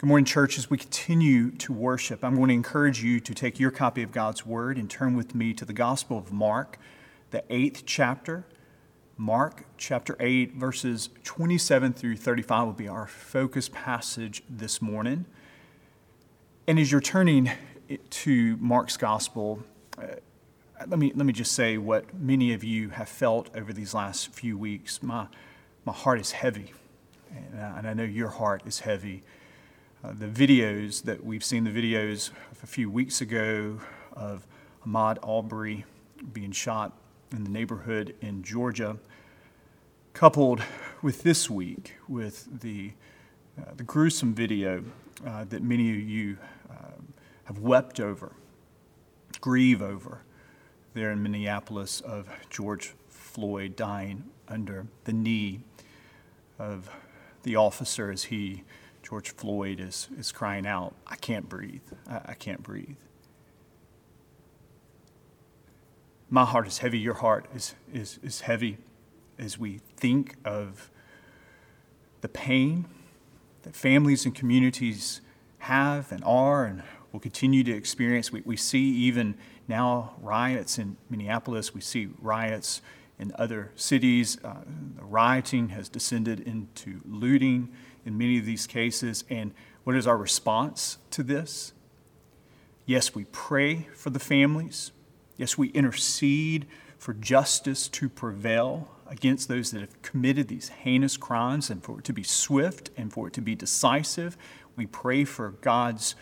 Good morning, church. As we continue to worship, I'm going to encourage you to take your copy of God's Word and turn with me to the Gospel of Mark, the eighth chapter. Mark chapter 8, verses 27 through 35 will be our focus passage this morning. And as you're turning to Mark's Gospel, uh, let, me, let me just say what many of you have felt over these last few weeks. My, my heart is heavy, and, uh, and I know your heart is heavy uh, the videos that we've seen, the videos a few weeks ago of Ahmaud Arbery being shot in the neighborhood in Georgia, coupled with this week with the, uh, the gruesome video uh, that many of you uh, have wept over, grieve over, there in Minneapolis of George Floyd dying under the knee of the officer as he George Floyd is, is crying out, I can't breathe. I, I can't breathe. My heart is heavy. Your heart is, is, is heavy as we think of the pain that families and communities have and are and will continue to experience. We, we see even now riots in Minneapolis, we see riots in other cities. Uh, the rioting has descended into looting in many of these cases. And what is our response to this? Yes, we pray for the families. Yes, we intercede for justice to prevail against those that have committed these heinous crimes and for it to be swift and for it to be decisive. We pray for God's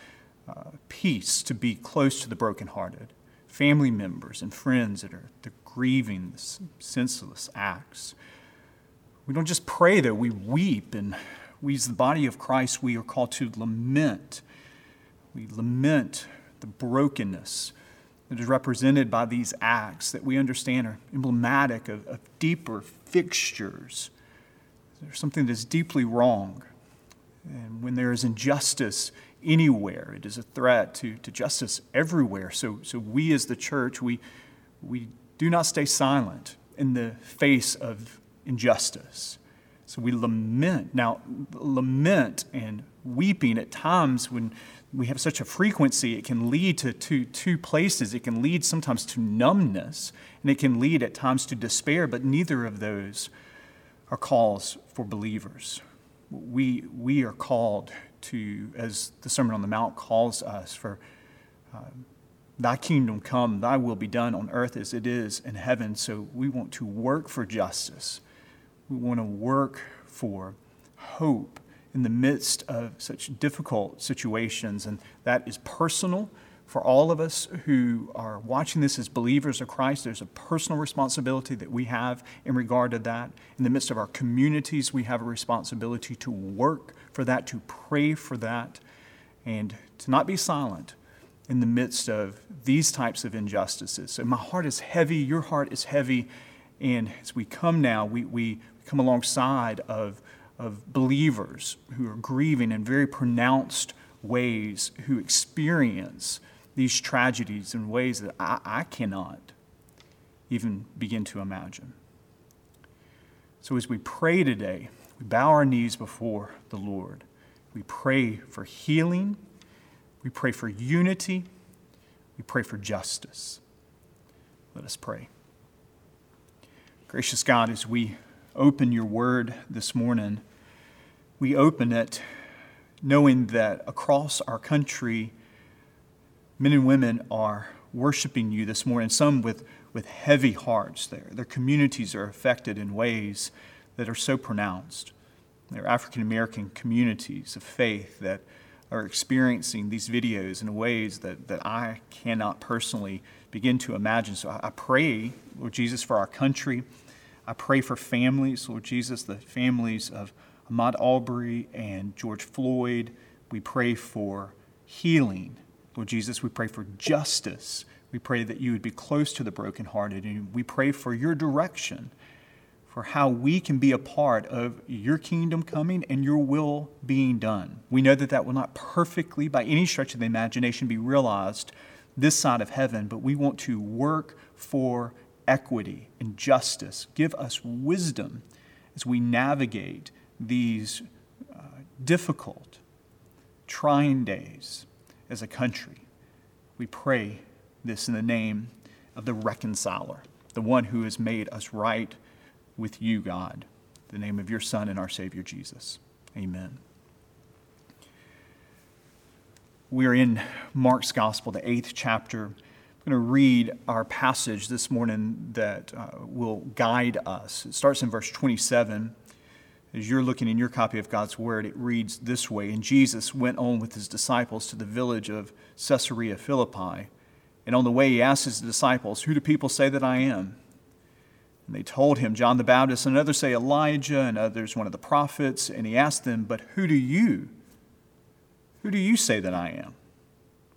uh, peace to be close to the brokenhearted, family members and friends that are grieving this senseless acts. We don't just pray, though, we weep and we, as the body of Christ, we are called to lament. We lament the brokenness that is represented by these acts that we understand are emblematic of, of deeper fixtures. There's something that is deeply wrong. And when there is injustice anywhere, it is a threat to, to justice everywhere. So, so we as the church, we, we do not stay silent in the face of injustice. So we lament. Now, lament and weeping at times when we have such a frequency, it can lead to two, two places. It can lead sometimes to numbness, and it can lead at times to despair, but neither of those are calls for believers. We, we are called to, as the Sermon on the Mount calls us, for uh, Thy kingdom come, thy will be done on earth as it is in heaven. So we want to work for justice we want to work for hope in the midst of such difficult situations. And that is personal for all of us who are watching this as believers of Christ. There's a personal responsibility that we have in regard to that. In the midst of our communities, we have a responsibility to work for that, to pray for that, and to not be silent in the midst of these types of injustices. So my heart is heavy, your heart is heavy. And as we come now, we, we come alongside of, of believers who are grieving in very pronounced ways, who experience these tragedies in ways that I, I cannot even begin to imagine. So, as we pray today, we bow our knees before the Lord. We pray for healing. We pray for unity. We pray for justice. Let us pray. Gracious God, as we open your word this morning, we open it knowing that across our country, men and women are worshiping you this morning, some with, with heavy hearts. Their, their communities are affected in ways that are so pronounced. They're African American communities of faith that are experiencing these videos in ways that, that I cannot personally begin to imagine. So I, I pray, Lord Jesus, for our country. I pray for families, Lord Jesus, the families of Ahmaud Arbery and George Floyd. We pray for healing. Lord Jesus, we pray for justice. We pray that you would be close to the brokenhearted. And we pray for your direction for how we can be a part of your kingdom coming and your will being done. We know that that will not perfectly, by any stretch of the imagination, be realized this side of heaven, but we want to work for equity and justice. Give us wisdom as we navigate these uh, difficult, trying days as a country. We pray this in the name of the reconciler, the one who has made us right with you, God. In the name of your Son and our Savior Jesus. Amen. We are in Mark's Gospel, the eighth chapter. Going to read our passage this morning that uh, will guide us. It starts in verse 27. As you're looking in your copy of God's Word, it reads this way And Jesus went on with his disciples to the village of Caesarea Philippi. And on the way, he asked his disciples, Who do people say that I am? And they told him, John the Baptist, and others say Elijah, and others one of the prophets. And he asked them, But who do you? Who do you say that I am?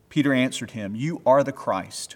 Peter answered him, You are the Christ.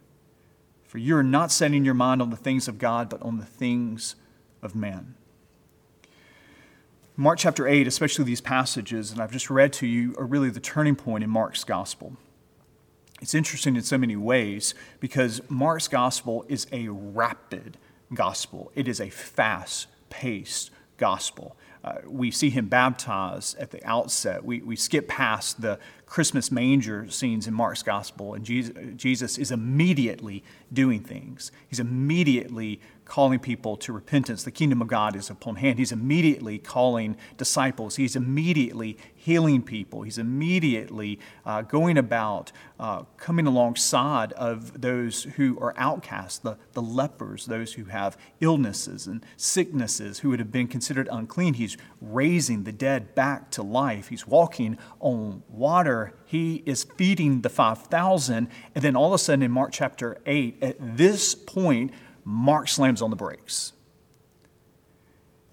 for you are not setting your mind on the things of God, but on the things of man. Mark chapter 8, especially these passages, and I've just read to you, are really the turning point in Mark's gospel. It's interesting in so many ways because Mark's gospel is a rapid gospel, it is a fast paced gospel. Uh, we see him baptized at the outset. We, we skip past the Christmas manger scenes in Mark's gospel, and Jesus, Jesus is immediately doing things. He's immediately calling people to repentance. The kingdom of God is upon hand. He's immediately calling disciples. He's immediately healing people. He's immediately uh, going about uh, coming alongside of those who are outcasts, the, the lepers, those who have illnesses and sicknesses, who would have been considered unclean. He's raising the dead back to life. He's walking on water. He is feeding the 5,000. And then all of a sudden in Mark chapter 8, at this point, Mark slams on the brakes.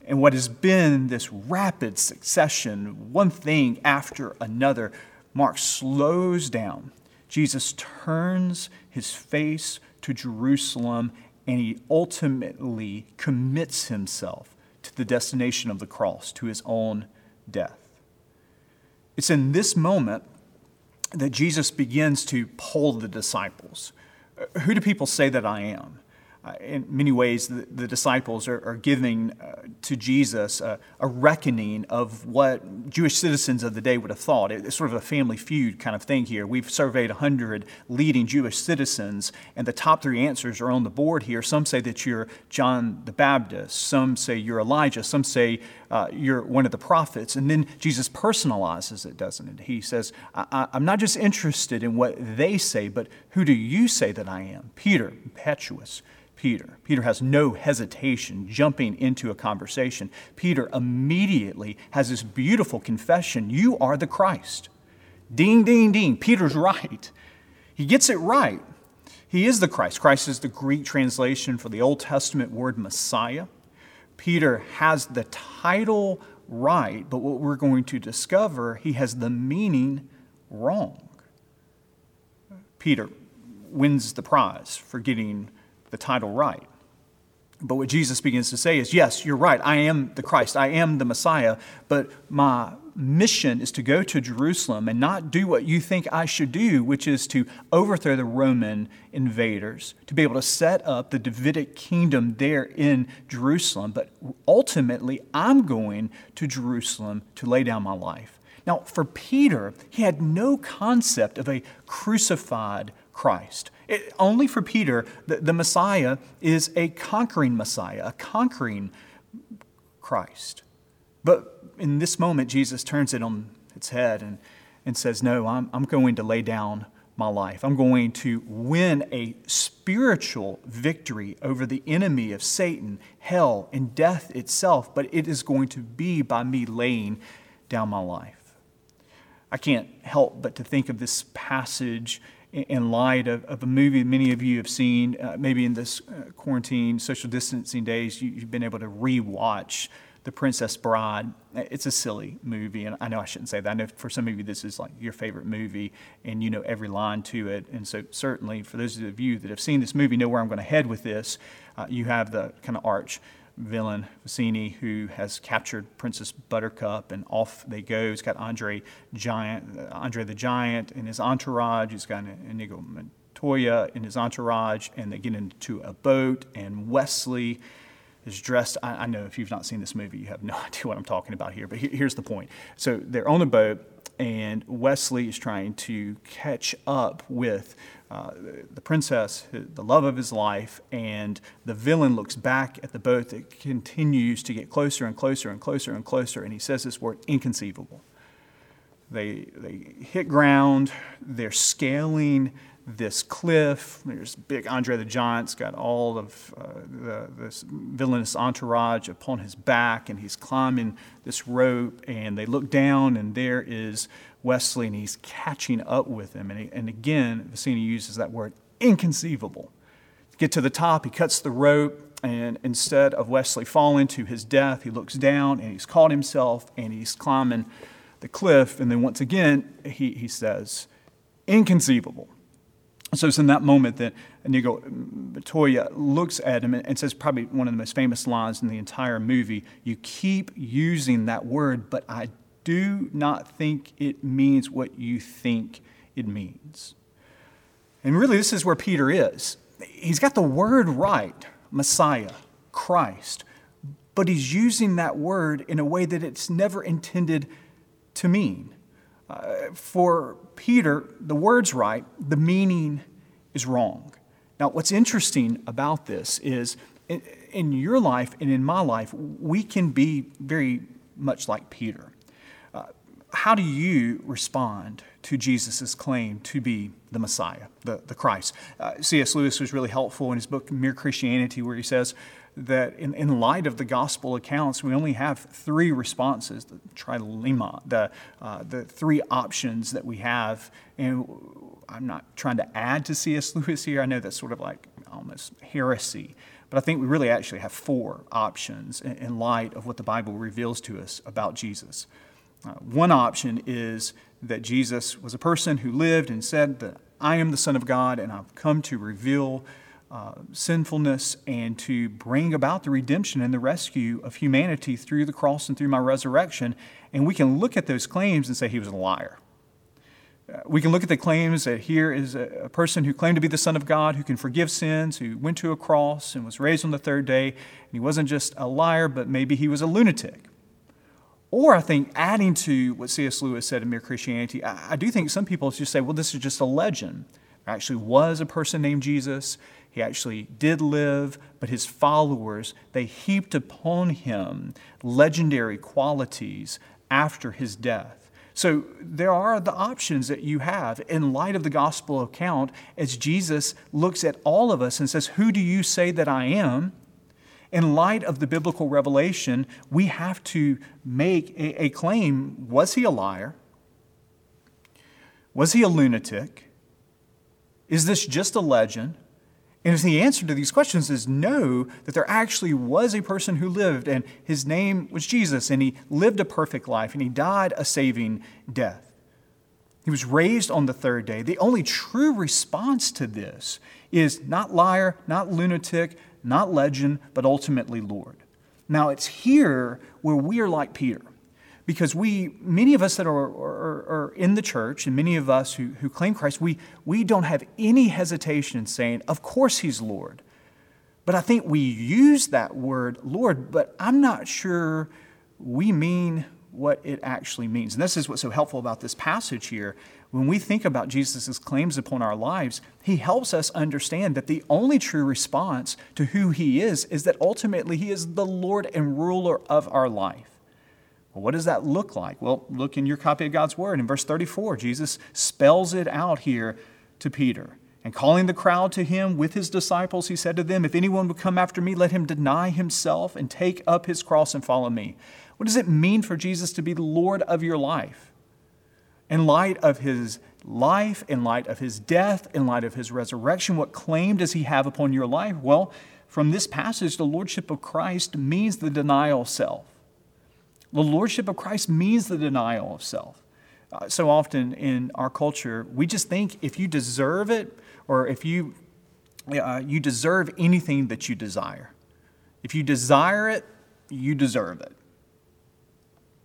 And what has been this rapid succession, one thing after another, Mark slows down. Jesus turns his face to Jerusalem and he ultimately commits himself to the destination of the cross, to his own death. It's in this moment that Jesus begins to poll the disciples. Who do people say that I am? Uh, in many ways, the, the disciples are, are giving uh, to Jesus a, reckoning of what Jewish citizens of the day would have thought. It's sort of a family feud kind of thing here. We've surveyed 100 leading Jewish citizens, and the top three answers are on the board here. Some say that you're John the Baptist, some say you're Elijah, some say uh, you're one of the prophets. And then Jesus personalizes it, doesn't it? He says, I, am not just interested in what they say, but who do you say that I am? Peter, impetuous Peter. Peter has no hesitation jumping into a conversation. Peter immediately has this beautiful confession You are the Christ. Ding, ding, ding. Peter's right. He gets it right. He is the Christ. Christ is the Greek translation for the Old Testament word Messiah. Peter has the title right, but what we're going to discover, he has the meaning wrong. Peter wins the prize for getting the title right. But what Jesus begins to say is, yes, you're right. I am the Christ. I am the Messiah. But my mission is to go to Jerusalem and not do what you think I should do, which is to overthrow the Roman invaders, to be able to set up the Davidic kingdom there in Jerusalem. But ultimately, I'm going to Jerusalem to lay down my life. Now, for Peter, he had no concept of a crucified Christ. It, only for Peter, the, the Messiah is a conquering Messiah, a conquering Christ. But in this moment, Jesus turns it on its head and, and says, No, I'm, I'm going to lay down my life. I'm going to win a spiritual victory over the enemy of Satan, hell, and death itself, but it is going to be by me laying down my life. I can't help but to think of this passage in light of, of a movie many of you have seen, uh, maybe in this uh, quarantine, social distancing days, you, have been able to rewatch The Princess Bride. It's a silly movie, and I know I shouldn't say that. I know for some of you this is like your favorite movie, and you know every line to it. And so, certainly, for those of you that have seen this movie, know where I'm going to head with this. Uh, you have the kind of arch villain Vizzini who has captured Princess Buttercup, and off they go. He's got Andre Giant, uh, Andre the Giant in his entourage. He's got Inigo Montoya in his entourage, and they get into a boat. And Westley is dressed. I, I know if you've not seen this movie, you have no idea what I'm talking about here. But here's the point. So they're on a boat, and Westley is trying to catch up with uh, the princess, the love of his life, and the villain looks back at the boat that continues to get closer and closer and closer and closer, and he says this word inconceivable. They, they hit ground, they're scaling this cliff. There's big Andre the Giant's got all of uh, the, this villainous entourage upon his back, and he's climbing this rope. And they look down, and there is Westley, and he's catching up with him. And, he, and again, Vizzini uses that word inconceivable. Get to the top, he cuts the rope, and instead of Westley falling to his death, he looks down and he's caught himself and he's climbing the cliff. And then once again, he, he says, inconceivable. So it's in that moment that Inigo mm, Montoya looks at him and says, probably one of the most famous lines in the entire movie You keep using that word, but I do not think it means what you think it means. And really, this is where Peter is. He's got the word right Messiah, Christ, but he's using that word in a way that it's never intended to mean. Uh, for Peter, the word's right, the meaning is wrong. Now, what's interesting about this is in, in your life and in my life, we can be very much like Peter how do you respond to Jesus' claim to be the Messiah, the, the Christ? Uh, C.S. Lewis was really helpful in his book, Mere Christianity, where he says that in, in light of the gospel accounts, we only have three responses the trilemma, the, uh, the three options that we have. And I'm not trying to add to C.S. Lewis here. I know that's sort of like almost heresy. But I think we really actually have four options in, in light of what the Bible reveals to us about Jesus. Uh, one option is that Jesus was a person who lived and said that I am the Son of God and I've come to reveal uh, sinfulness and to bring about the redemption and the rescue of humanity through the cross and through my resurrection. And we can look at those claims and say he was a liar. Uh, we can look at the claims that here is a, person who claimed to be the Son of God, who can forgive sins, who went to a cross and was raised on the third day. And he wasn't just a liar, but maybe he was a lunatic. Or I think adding to what C.S. Lewis said in Mere Christianity, I, I do think some people just say, well, this is just a legend. Actually was a person named Jesus. He actually did live, but his followers, they heaped upon him legendary qualities after his death. So there are the options that you have in light of the gospel account as Jesus looks at all of us and says, Who do you say that I am? in light of the biblical revelation, we have to make a, claim was he a liar? Was he a lunatic? Is this just a legend? And if the answer to these questions is no, that there actually was a person who lived and his name was Jesus and he lived a perfect life and he died a saving death. He was raised on the third day. The only true response to this is not liar, not lunatic, not legend, but ultimately Lord. Now, it's here where we are like Peter, because we, many of us that are, are, are, in the church, and many of us who, who claim Christ, we, we don't have any hesitation in saying, Of course, He's Lord. But I think we use that word, Lord, but I'm not sure we mean what it actually means. And this is what's so helpful about this passage here when we think about Jesus' claims upon our lives, he helps us understand that the only true response to who he is is that ultimately he is the Lord and ruler of our life. Well, what does that look like? Well, look in your copy of God's Word. In verse 34, Jesus spells it out here to Peter. And calling the crowd to him with his disciples, he said to them, If anyone would come after me, let him deny himself and take up his cross and follow me. What does it mean for Jesus to be the Lord of your life? in light of his life, in light of his death, in light of his resurrection, what claim does he have upon your life? Well, from this passage, the Lordship of Christ means the denial self. The lordship of Christ means the denial of self. Uh, so often in our culture, we just think if you deserve it or if you, uh, you deserve anything that you desire. If you desire it, you deserve it.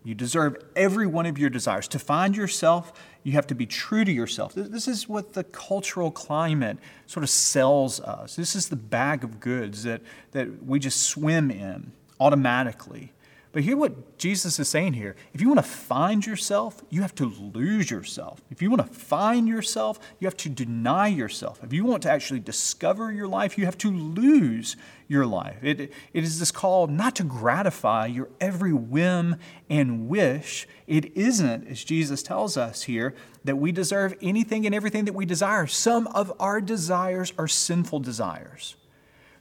You deserve every one of your desires. To find yourself, you have to be true to yourself. This is what the cultural climate sort of sells us. This is the bag of goods that, that we just swim in automatically. But hear what Jesus is saying here. If you want to find yourself, you have to lose yourself. If you want to find yourself, you have to deny yourself. If you want to actually discover your life, you have to lose your life. It, it is this call not to gratify your every whim and wish. It isn't, as Jesus tells us here, that we deserve anything and everything that we desire. Some of our desires are sinful desires.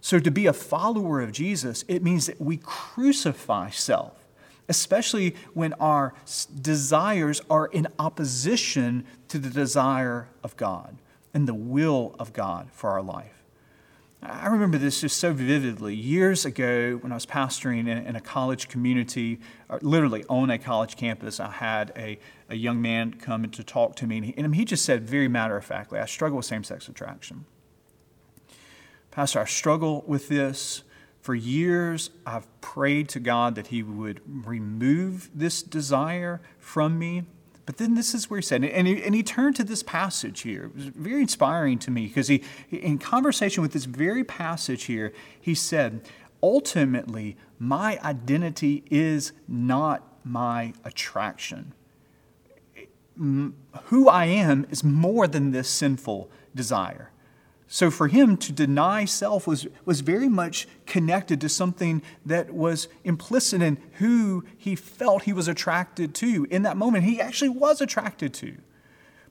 So, to be a follower of Jesus, it means that we crucify self, especially when our desires are in opposition to the desire of God and the will of God for our life. I remember this just so vividly. Years ago, when I was pastoring in, a college community, literally on a college campus, I had a, a young man come to talk to me, and he, and he just said, very matter of factly, I struggle with same sex attraction. Pastor, I struggle with this. For years, I've prayed to God that He would remove this desire from me. But then this is where he said, and he, and he turned to this passage here. It was very inspiring to me because he, in conversation with this very passage here, he said, ultimately, my identity is not my attraction. Who I am is more than this sinful desire. So for him to deny self was, was very much connected to something that was implicit in who he felt he was attracted to. In that moment, he actually was attracted to.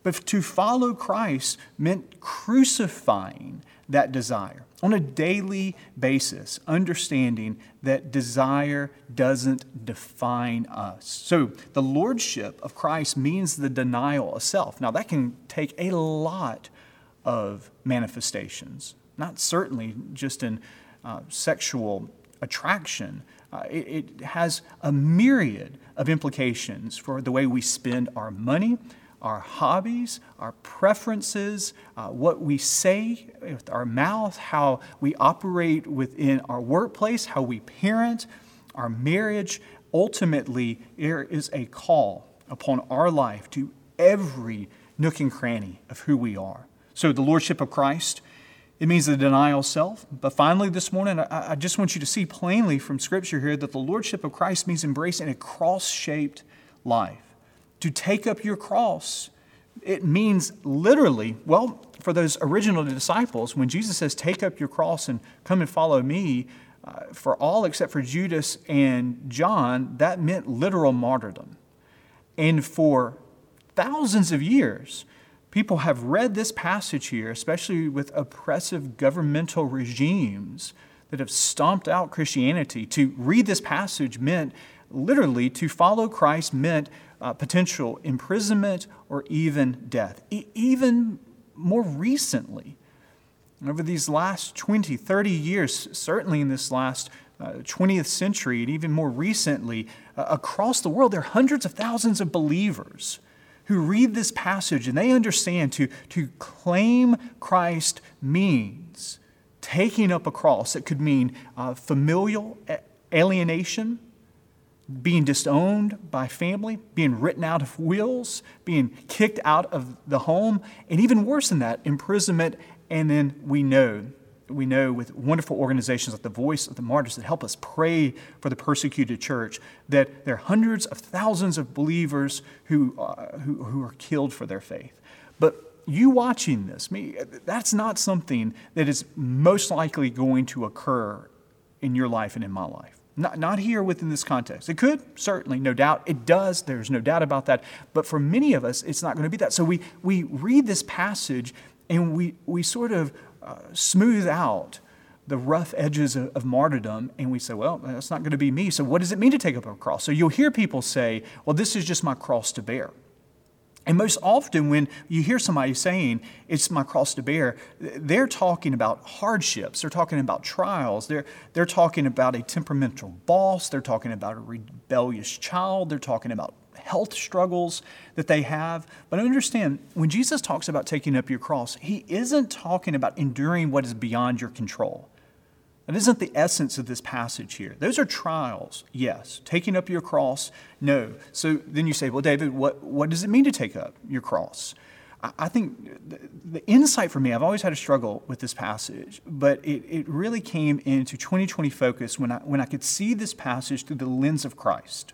But to follow Christ meant crucifying that desire on a daily basis, understanding that desire doesn't define us. So the lordship of Christ means the denial of self. Now, that can take a lot of manifestations, not certainly just in uh, sexual attraction. Uh, it, it, has a myriad of implications for the way we spend our money, our hobbies, our preferences, uh, what we say with our mouth, how we operate within our workplace, how we parent, our marriage. Ultimately, there is a call upon our life to every nook and cranny of who we are. So, the Lordship of Christ, it means the denial of self. But finally, this morning, I, just want you to see plainly from Scripture here that the Lordship of Christ means embracing a cross shaped life. To take up your cross, it means literally, well, for those original disciples, when Jesus says, Take up your cross and come and follow me, uh, for all except for Judas and John, that meant literal martyrdom. And for thousands of years, People have read this passage here, especially with oppressive governmental regimes that have stomped out Christianity. To read this passage meant literally to follow Christ meant uh, potential imprisonment or even death. E- even more recently, over these last 20, 30 years, certainly in this last uh, 20th century, and even more recently, uh, across the world, there are hundreds of thousands of believers who read this passage and they understand to, to claim Christ means taking up a cross. It could mean uh, familial alienation, being disowned by family, being written out of wills, being kicked out of the home, and even worse than that, imprisonment. And then we know we know with wonderful organizations like the Voice of the Martyrs that help us pray for the persecuted church, that there are hundreds of thousands of believers who, uh, who, who are killed for their faith. But you watching this, me, that's not something that is most likely going to occur in your life and in my life. Not, not here within this context. It could, certainly, no doubt. It does, there's no doubt about that. But for many of us, it's not going to be that. So we, we read this passage and we, we sort of smooth out the rough edges of, of, martyrdom, and we say, well, that's not going to be me. So, what does it mean to take up a cross? So, you'll hear people say, well, this is just my cross to bear. And most often, when you hear somebody saying, It's my cross to bear, they're talking about hardships. They're talking about trials. They're, they're talking about a temperamental boss. They're talking about a rebellious child. They're talking about health struggles that they have. But understand, when Jesus talks about taking up your cross, he isn't talking about enduring what is beyond your control. That isn't the essence of this passage here. Those are trials, yes. Taking up your cross, no. So then you say, well, David, what, what does it mean to take up your cross? I, think the, the, insight for me, I've always had a struggle with this passage, but it, it really came into 2020 focus when I, when I could see this passage through the lens of Christ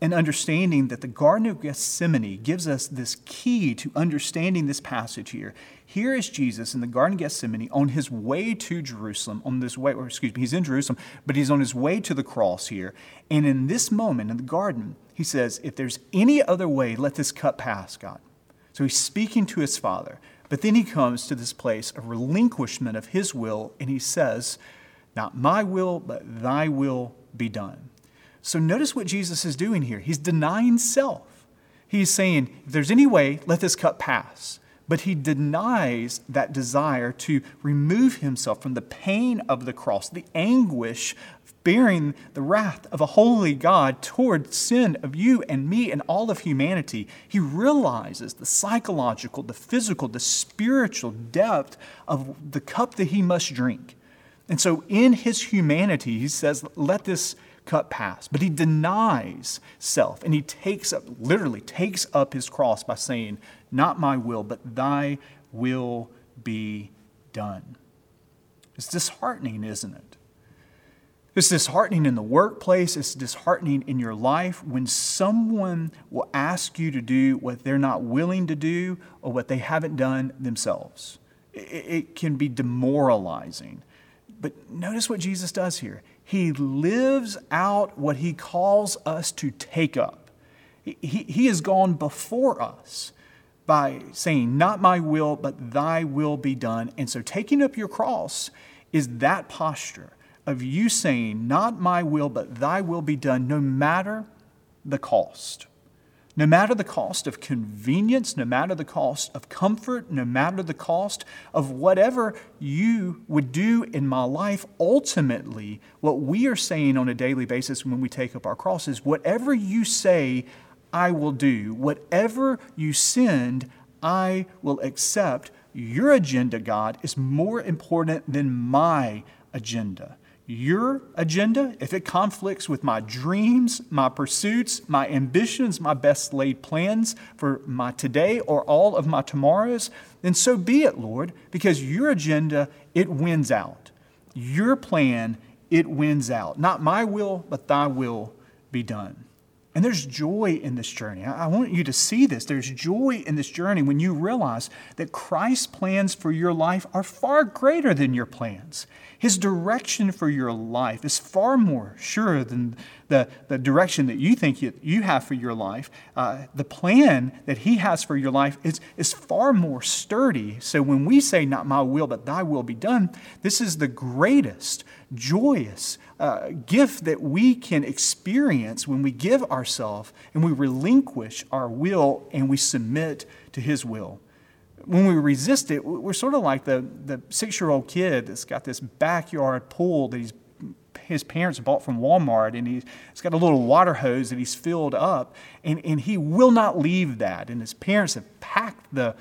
and understanding that the Garden of Gethsemane gives us this key to understanding this passage here. Here is Jesus in the Garden of Gethsemane on his way to Jerusalem, on this way, or excuse me, he's in Jerusalem, but he's on his way to the cross here. And in this moment in the garden, he says, If there's any other way, let this cup pass, God. So he's speaking to his Father. But then he comes to this place of relinquishment of his will, and he says, Not my will, but thy will be done. So notice what Jesus is doing here. He's denying self. He's saying, if there's any way, let this cup pass. But he denies that desire to remove himself from the pain of the cross, the anguish bearing the wrath of a holy God toward sin of you and me and all of humanity. He realizes the psychological, the physical, the spiritual depth of the cup that he must drink. And so in his humanity, he says, let this cut past. But he denies self and he takes up, literally takes up his cross by saying, Not my will, but thy will be done. It's disheartening, isn't it? It's disheartening in the workplace. It's disheartening in your life when someone will ask you to do what they're not willing to do or what they haven't done themselves. It can be demoralizing. But notice what Jesus does here. He lives out what he calls us to take up. He, he has gone before us by saying, Not my will, but thy will be done. And so taking up your cross is that posture of you saying, Not my will, but thy will be done, no matter the cost. No matter the cost of convenience, no matter the cost of comfort, no matter the cost of whatever you would do in my life, ultimately, what we are saying on a daily basis when we take up our cross is whatever you say, I will do. Whatever you send, I will accept. Your agenda, God, is more important than my agenda your agenda, if it conflicts with my dreams, my pursuits, my ambitions, my best laid plans for my today or all of my tomorrows, then so be it, Lord, because your agenda, it wins out. Your plan, it wins out. Not my will, but thy will be done. And there's joy in this journey. I want you to see this. There's joy in this journey when you realize that Christ's plans for your life are far greater than your plans. His direction for your life is far more sure than the, the direction that you think you, you have for your life. Uh, the plan that He has for your life is, is far more sturdy. So when we say, Not my will, but thy will be done, this is the greatest, joyous uh, gift that we can experience when we give ourselves and we relinquish our will and we submit to His will when we resist it, we're sort of like the, the six year old kid that's got this backyard pool that he's, his parents bought from Walmart, and he's, got a little water hose that he's filled up, and, and he will not leave that. And his parents have packed the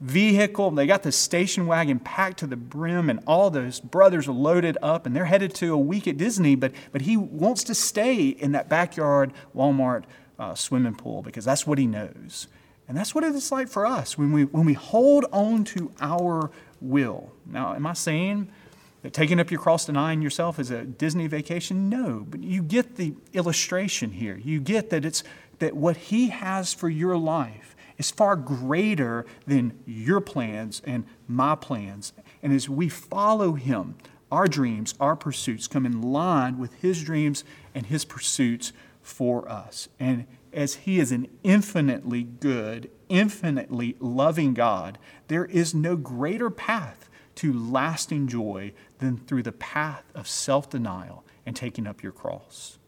vehicle, they got the station wagon packed to the brim, and all those brothers are loaded up, and they're headed to a week at Disney, but, but he wants to stay in that backyard Walmart uh, swimming pool because that's what he knows. And that's what it's like for us when we, when we hold on to our will. Now, am I saying taking up your cross, denying yourself is a Disney vacation? No, but you get the illustration here. You get that it's that what He has for your life is far greater than your plans and my plans. And as we follow Him, our dreams, our pursuits come in line with His dreams and His pursuits for us. And as He is an infinitely good, infinitely loving God, there is no greater path to lasting joy than through the path of self denial and taking up your cross.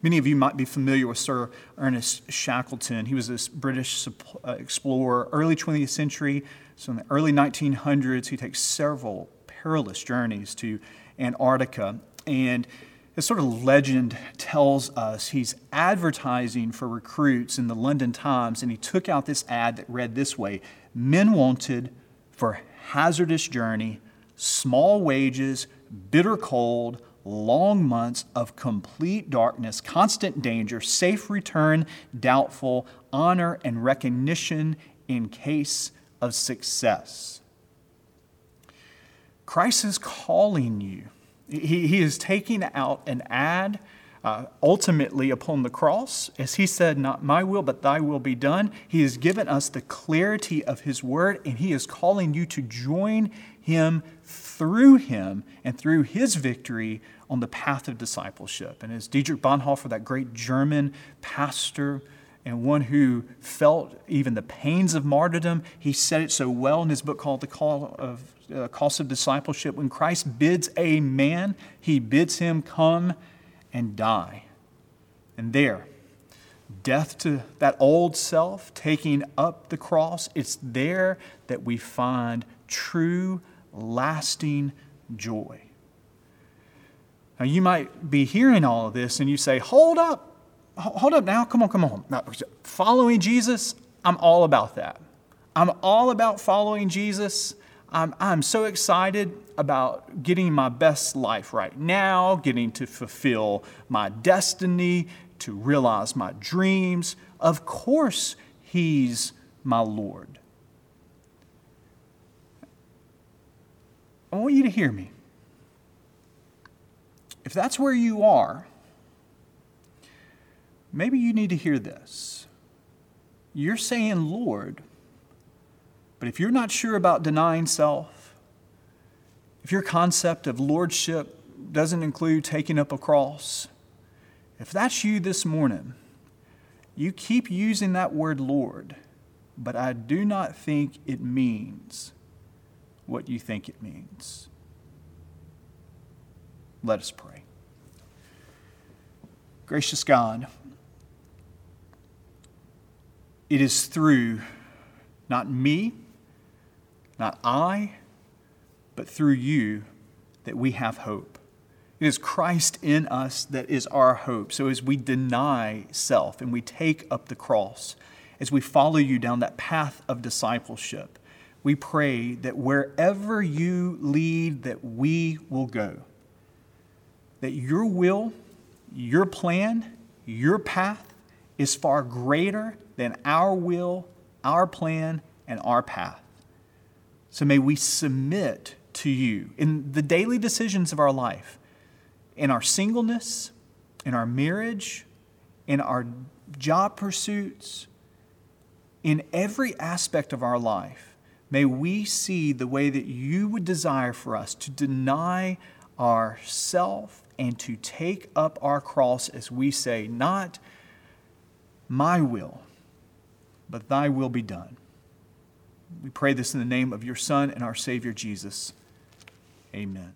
Many of you might be familiar with Sir Ernest Shackleton. He was this British uh, explorer, early 20th century. So, in the early 1900s, he takes several perilous journeys to Antarctica. And this sort of legend tells us he's advertising for recruits in the London Times, and he took out this ad that read this way Men wanted for hazardous journey, small wages, bitter cold, long months of complete darkness, constant danger, safe return, doubtful, honor and recognition in case of success. Christ is calling you. He, he is taking out an ad uh, ultimately upon the cross. As he said, Not my will, but thy will be done. He has given us the clarity of his word, and he is calling you to join him through him and through his victory on the path of discipleship. And as Dietrich Bonhoeffer, that great German pastor, and one who felt even the pains of martyrdom. He said it so well in his book called The Call of, uh, Cost of Discipleship. When Christ bids a man, he bids him come and die. And there, death to that old self, taking up the cross, it's there that we find true, lasting joy. Now, you might be hearing all of this and you say, Hold up, hold up now, come on, come on. Now, following Jesus, I'm all about that. I'm all about following Jesus. I'm, I'm so excited about getting my best life right now, getting to fulfill my destiny, to realize my dreams. Of course, He's my Lord. I want you to hear me. If that's where you are, maybe you need to hear this. You're saying, Lord, but if you're not sure about denying self, if your concept of lordship doesn't include taking up a cross, if that's you this morning, you keep using that word Lord, but I do not think it means what you think it means. Let us pray. Gracious God, it is through not me, not I, but through you that we have hope. It is Christ in us that is our hope. So as we deny self and we take up the cross, as we follow you down that path of discipleship, we pray that wherever you lead, that we will go. That your will, your plan, your path is far greater than our will, our plan, and our path. So may we submit to you in the daily decisions of our life, in our singleness, in our marriage, in our job pursuits, in every aspect of our life. May we see the way that you would desire for us to deny ourself and to take up our cross as we say, Not my will, but thy will be done. We pray this in the name of your Son and our Savior Jesus. Amen.